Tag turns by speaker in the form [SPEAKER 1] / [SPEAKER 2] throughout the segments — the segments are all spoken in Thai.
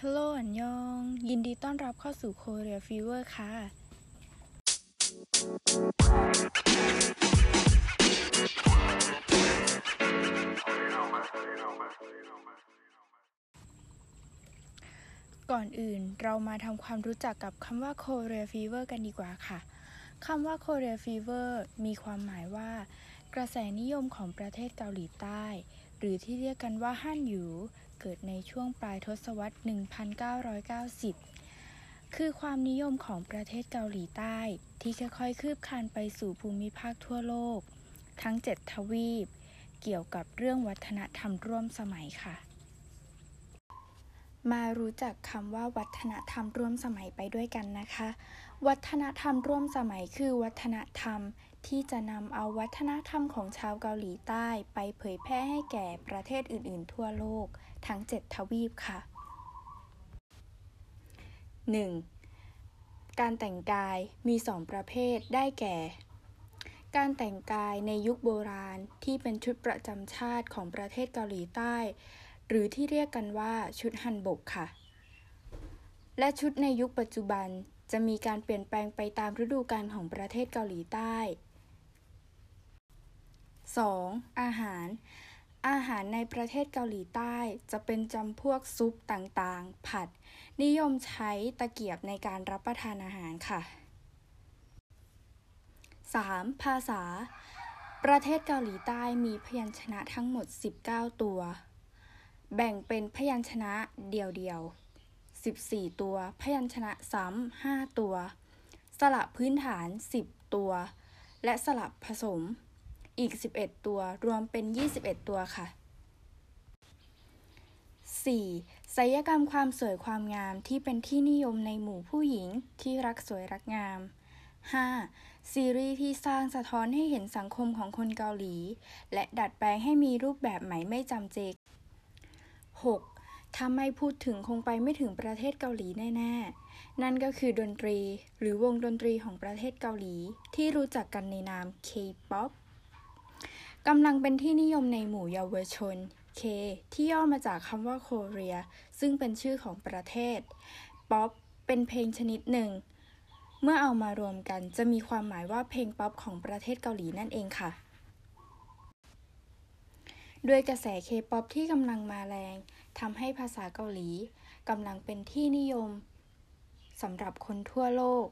[SPEAKER 1] ฮัลโหลอันยอง ยินดีต้อนรับเข้าสู่ Korea Fever ค่ะ ก่อนอื่นเรามาทำความรู้จักกับคำว่า Korea Fever กันดีกว่าค่ะ คำว่า Korea Fever มีความหมายว่า กระแสนิยมของประเทศเกาหลีใต้ หรือที่เรียกกันว่าฮั่นหยูเกิดในช่วงปลายทศวรรษ 1990 คือความนิยมของประเทศเกาหลีใต้ ที่ค่อยๆ คืบคลานไปสู่ภูมิภาคทั่วโลก ทั้ง 7 ทวีป เกี่ยวกับเรื่องวัฒนธรรมร่วมสมัยค่ะ มารู้จักคำว่าวัฒนธรรมร่วมสมัยไปด้วยกันนะคะ วัฒนธรรมร่วมสมัยคือวัฒนธรรม ที่จะนำเอาวัฒนธรรมของชาวเกาหลีใต้ไปเผยแพร่ให้แก่ประเทศอื่น ๆ ทั่วโลกทั้ง 7 ทวีปค่ะ 1. การแต่งกายมี 2 ประเภทได้แก่ การแต่งกายในยุคโบราณที่เป็นชุดประจำชาติของประเทศเกาหลีใต้ หรือที่เรียกกันว่าชุดฮันบกค่ะ และชุดในยุคปัจจุบันจะมีการเปลี่ยนแปลงไปตามฤดูกาลของประเทศเกาหลีใต้ 2. อาหาร อาหารในประเทศเกาหลีใต้จะเป็นจำพวกซุปต่างๆ ผัด นิยมใช้ตะเกียบในการรับประทานอาหารค่ะ 3. ภาษา ประเทศเกาหลีใต้มีพยัญชนะทั้งหมด 19 ตัว แบ่งเป็นพยัญชนะเดี่ยวๆ 14 ตัว พยัญชนะซ้ำ5ตัว สระพื้นฐาน 10 ตัว และสลับผสม อีก 11 ตัว รวมเป็น 21 ตัวค่ะ 4. ศิลปกรรมความสวยความงามที่เป็นที่นิยมในหมู่ผู้หญิงที่รักสวยรักงาม 5. ซีรีส์ที่สร้างสะท้อนให้เห็นสังคมของคนเกาหลี และดัดแปลงให้มีรูปแบบใหม่ไม่จำเจ 6. ถ้าไม่พูดถึงคงไปไม่ถึงประเทศเกาหลีแน่ๆ นั่นก็คือดนตรีหรือวงดนตรีของประเทศเกาหลีที่รู้จักกันในนาม K-POP กำลังเป็นที่นิยมในหมู่เยาวชน K ที่ย่อมาจากคำว่าโคเรีย ซึ่งเป็นชื่อของประเทศ ป๊อป เป็นเพลงชนิดหนึ่ง เมื่อเอามารวมกันจะมีความหมายว่าเพลงป๊อปของประเทศเกาหลีนั่นเองค่ะ ด้วยกระแสเคป๊อปที่กำลังมาแรงทำให้ภาษาเกาหลีกำลังเป็นที่นิยมสำหรับคนทั่วโลก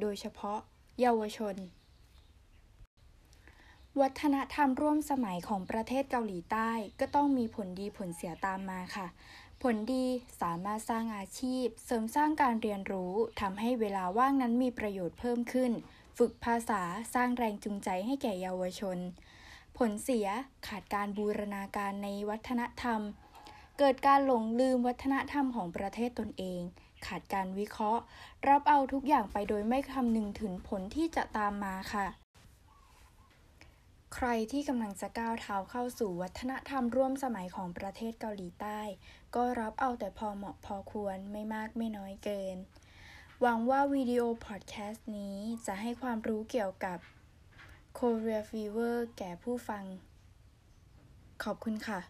[SPEAKER 1] โดยเฉพาะเยาวชน วัฒนธรรมร่วมสมัยของประเทศเกาหลีใต้ก็ต้องมีผลดีผลเสียตามมาค่ะ ผลดีสามารถสร้างอาชีพ เสริมสร้างการเรียนรู้ทำให้เวลาว่างนั้นมีประโยชน์เพิ่มขึ้น ฝึกภาษาสร้างแรงจูงใจให้แก่เยาวชน ผลเสียขาดการบูรณาการในวัฒนธรรม เกิดการหลงลืมวัฒนธรรมของประเทศตนเอง ขาดการวิเคราะห์ รับเอาทุกอย่างไปโดยไม่คำนึงถึงผลที่จะตามมาค่ะ ใครที่กำลังจะก้าวเท้าเข้าสู่วัฒนธรรมร่วมสมัยของประเทศเกาหลีใต้ ก็รับเอาแต่พอเหมาะพอควรไม่มากไม่น้อยเกิน หวังว่าวิดีโอพอดแคสต์นี้จะให้ความรู้เกี่ยวกับ Korea Fever แก่ผู้ฟัง ขอบคุณค่ะ